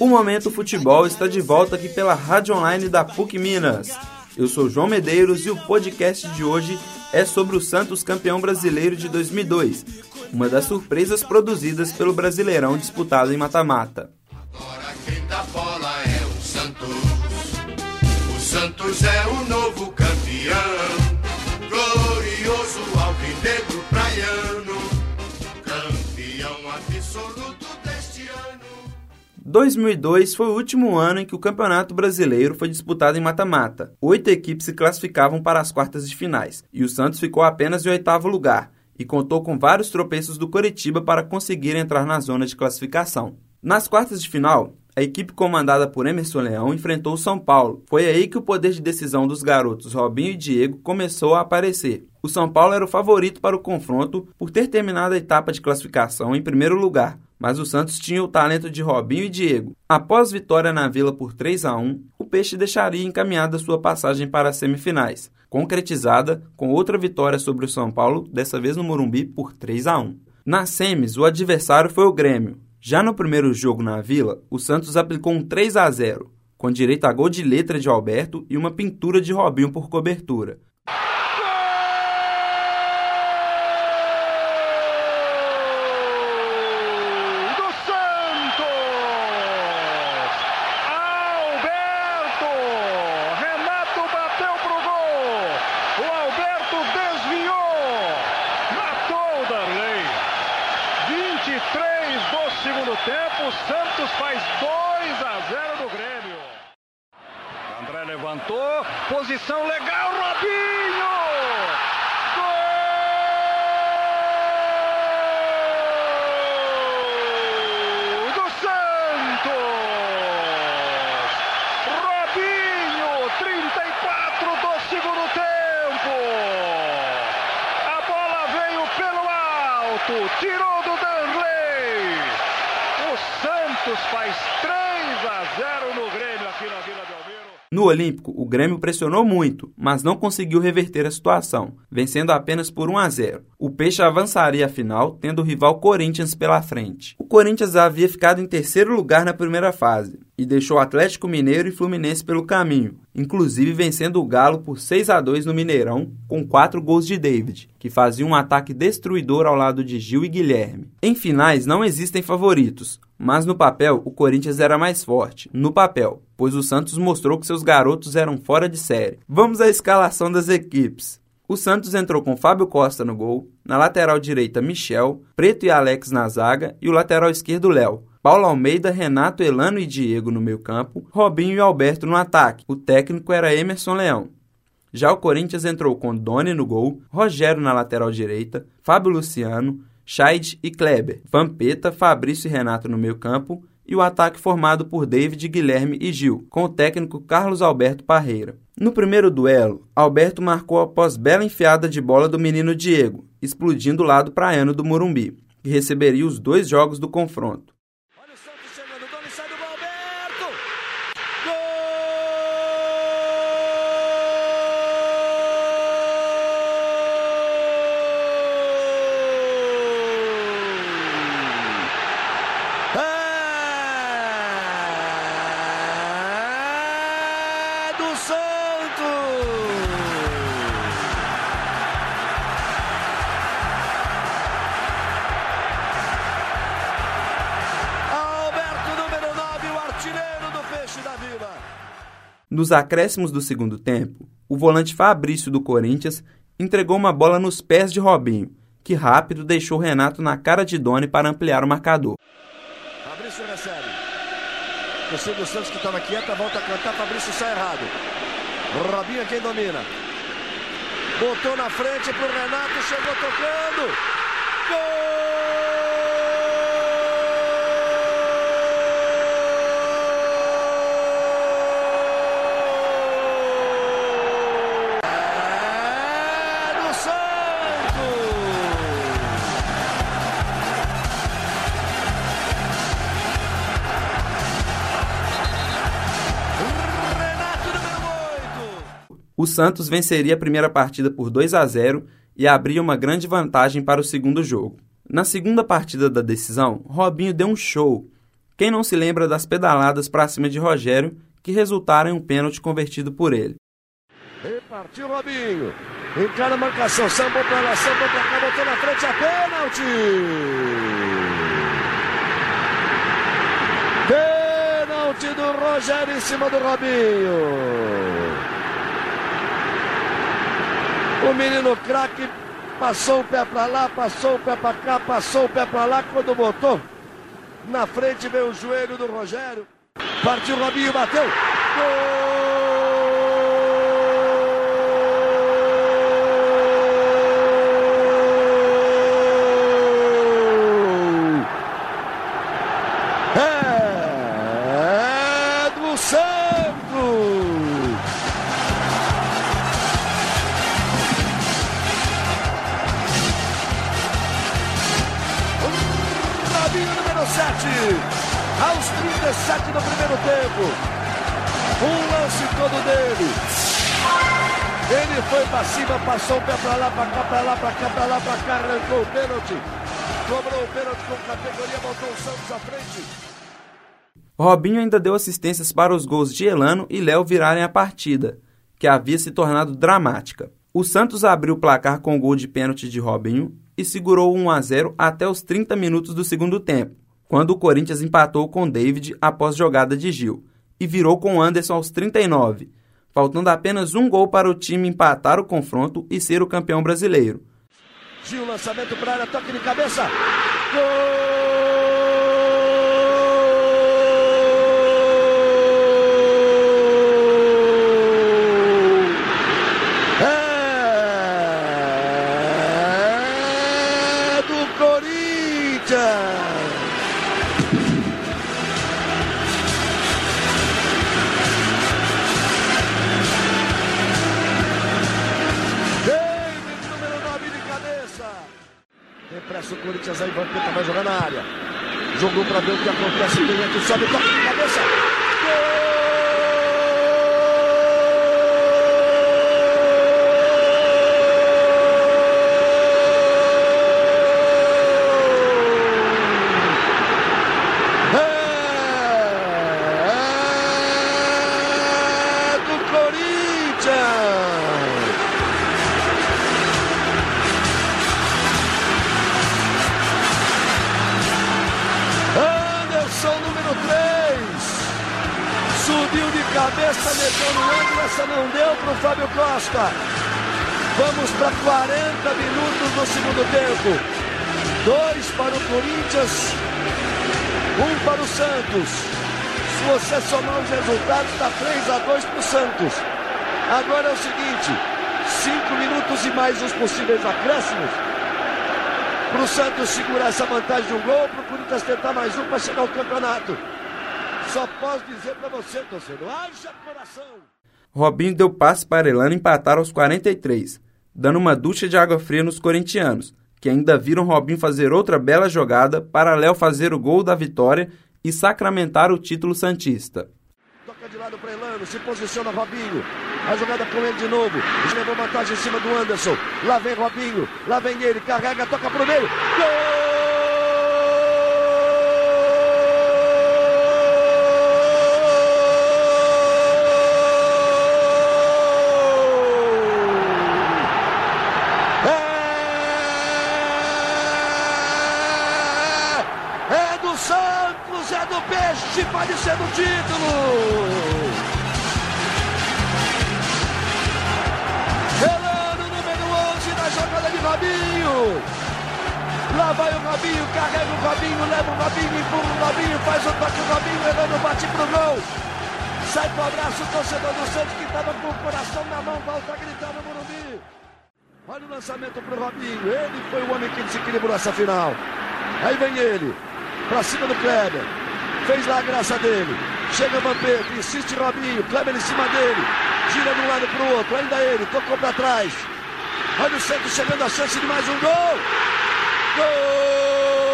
O Momento Futebol está de volta aqui pela Rádio Online da PUC Minas. Eu sou João Medeiros e o podcast de hoje é sobre o Santos campeão brasileiro de 2002, uma das surpresas produzidas pelo Brasileirão disputado em mata-mata. Agora quem dá bola é o Santos. O Santos é o novo campeão. 2002 foi o último ano em que o Campeonato Brasileiro foi disputado em mata-mata. Oito equipes se classificavam para as quartas de finais, e o Santos ficou apenas em oitavo lugar, e contou com vários tropeços do Coritiba para conseguir entrar na zona de classificação. Nas quartas de final, a equipe comandada por Emerson Leão enfrentou o São Paulo. Foi aí que o poder de decisão dos garotos Robinho e Diego começou a aparecer. O São Paulo era o favorito para o confronto por ter terminado a etapa de classificação em primeiro lugar, mas o Santos tinha o talento de Robinho e Diego. Após vitória na Vila por 3 a 1, o Peixe deixaria encaminhada sua passagem para as semifinais, concretizada com outra vitória sobre o São Paulo, dessa vez no Morumbi por 3 a 1. Nas semis, o adversário foi o Grêmio. Já no primeiro jogo na Vila, o Santos aplicou um 3 a 0, com direito a gol de letra de Alberto e uma pintura de Robinho por cobertura. do Santos! Alberto! Renato bateu pro gol! O Alberto desviou! Matou o Darley! 23 do segundo tempo, o Santos faz 2 a 0 no Grêmio. André levantou, posição legal, Robinho! Gol do Santos! Robinho, 34 do segundo tempo! A bola veio pelo alto, tirou do Danley! O Santos faz 3 a 0 no Grêmio aqui na Vila Belmiro. No Olímpico, o Grêmio pressionou muito, mas não conseguiu reverter a situação, vencendo apenas por 1 a 0. O Peixe avançaria à final, tendo o rival Corinthians pela frente. O Corinthians havia ficado em terceiro lugar na primeira fase e deixou Atlético Mineiro e Fluminense pelo caminho, inclusive vencendo o Galo por 6 a 2 no Mineirão, com quatro gols de David, que fazia um ataque destruidor ao lado de Gil e Guilherme. Em finais não existem favoritos, mas no papel o Corinthians era mais forte, no papel, pois o Santos mostrou que seus garotos eram fora de série. Vamos à escalação das equipes. O Santos entrou com Fábio Costa no gol, na lateral direita Michel, Preto e Alex na zaga e o lateral esquerdo Léo. Paulo Almeida, Renato, Elano e Diego no meio-campo, Robinho e Alberto no ataque. O técnico era Emerson Leão. Já o Corinthians entrou com Doni no gol, Rogério na lateral direita, Fábio Luciano, Scheid e Kleber, Vampeta, Fabrício e Renato no meio-campo e o ataque formado por David, Guilherme e Gil, com o técnico Carlos Alberto Parreira. No primeiro duelo, Alberto marcou após bela enfiada de bola do menino Diego, explodindo o lado praiano do Morumbi, que receberia os dois jogos do confronto. Nos acréscimos do segundo tempo, o volante Fabrício do Corinthians entregou uma bola nos pés de Robinho, que rápido deixou Renato na cara de Doni para ampliar o marcador. Fabrício recebe. O Silvio Santos que estava quieto, volta a cantar, Fabrício sai errado. Robinho é quem domina. Botou na frente pro Renato, chegou tocando. O Santos venceria a primeira partida por 2 a 0 e abria uma grande vantagem para o segundo jogo. Na segunda partida da decisão, Robinho deu um show. Quem não se lembra das pedaladas para cima de Rogério, que resultaram em um pênalti convertido por ele. Repartiu Robinho. Encara a marcação. Sambou pra lá, sambou pra cá, botou na frente a pênalti. Pênalti do Rogério em cima do Robinho. O menino craque passou o pé pra lá, passou o pé pra cá, passou o pé pra lá. Quando botou na frente veio o joelho do Rogério. Partiu Robinho, bateu. Gol! Robinho número 7, aos 37 do primeiro tempo. Um lance todo dele. Ele foi pra cima, passou o pé pra lá, pra cá, pra lá, pra cá, pra lá, pra cá, arrancou o pênalti. Cobrou o pênalti com categoria, botou o Santos à frente. Robinho ainda deu assistências para os gols de Elano e Léo virarem a partida, que havia se tornado dramática. O Santos abriu o placar com o gol de pênalti de Robinho e segurou 1 a 0 até os 30 minutos do segundo tempo, quando o Corinthians empatou com David após jogada de Gil e virou com Anderson aos 39, faltando apenas um gol para o time empatar o confronto e ser o campeão brasileiro. Gil, lançamento para área, toque de cabeça. Gol! Corinthians aí, Vampeta vai jogar na área. Jogou pra ver o que acontece. Quem é que sobe, toque cabeça, meteu no ângulo. Essa não deu para o Fábio Costa. Vamos para 40 minutos do segundo tempo. Dois para o Corinthians, um para o Santos. Se você somar os resultados, está 3 a 2 para o Santos. Agora é o seguinte: 5 minutos e mais os possíveis acréscimos para o Santos segurar essa vantagem de um gol, para o Corinthians tentar mais um para chegar ao campeonato. Só posso dizer para você, torcedor, haja coração. Robinho deu passe para Elano empatar aos 43, dando uma ducha de água fria nos corintianos, que ainda viram Robinho fazer outra bela jogada para Léo fazer o gol da vitória e sacramentar o título santista. Toca de lado para Elano, se posiciona Robinho. A jogada com ele de novo. Levou vantagem em cima do Anderson. Lá vem Robinho, lá vem ele, carrega, toca pro meio. Gol! É, é do Santos, é Peixe, pode ser do título. Elano, número 11 na jogada de Robinho. Lá vai o Robinho, carrega o Robinho, leva o Robinho, empurra o Robinho, faz o toque o Robinho, Elano bate pro gol. Sai pro abraço o torcedor do Santos que estava com o coração na mão, volta a gritar no Morumbi. Olha o lançamento pro Robinho, ele foi o homem que desequilibrou essa final. Aí vem ele, pra cima do Kleber. Fez lá a graça dele. Chega Vampeta, insiste Robinho, Kleber em cima dele. Gira de um lado pro outro, ainda ele, tocou pra trás. Olha o Santos chegando a chance de mais um gol. Gol!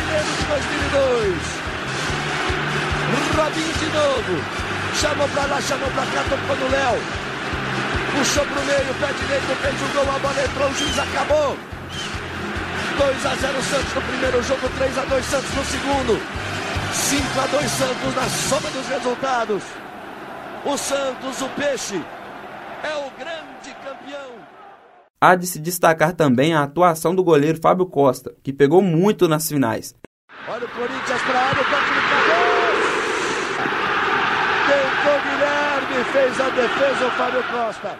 2002. Robinho de novo. Chamou pra lá, chamou pra cá, tocou no Léo. Puxou pro meio, pé direito, fez o gol, a bola entrou, o juiz acabou. 2 a 0 Santos no primeiro jogo, 3 a 2 Santos no segundo. 5 a 2 Santos na soma dos resultados. O Santos, o peixe, é o grande campeão. Há de se destacar também a atuação do goleiro Fábio Costa, que pegou muito nas finais. Olha o Corinthians para área, no cabeça. Tentou Guilherme, fez a defesa o Fábio Costa.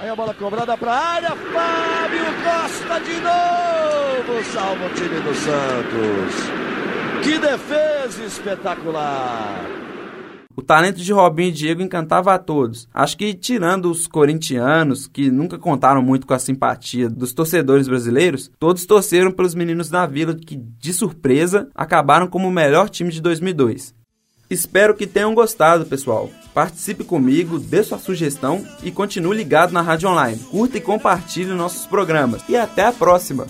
Aí a bola cobrada para área, Fábio Costa de novo, salva o time do Santos. Que defesa espetacular. O talento de Robinho e Diego encantava a todos. Acho que, tirando os corintianos, que nunca contaram muito com a simpatia dos torcedores brasileiros, todos torceram pelos meninos da Vila que, de surpresa, acabaram como o melhor time de 2002. Espero que tenham gostado, pessoal. Participe comigo, dê sua sugestão e continue ligado na Rádio Online. Curta e compartilhe nossos programas. E até a próxima!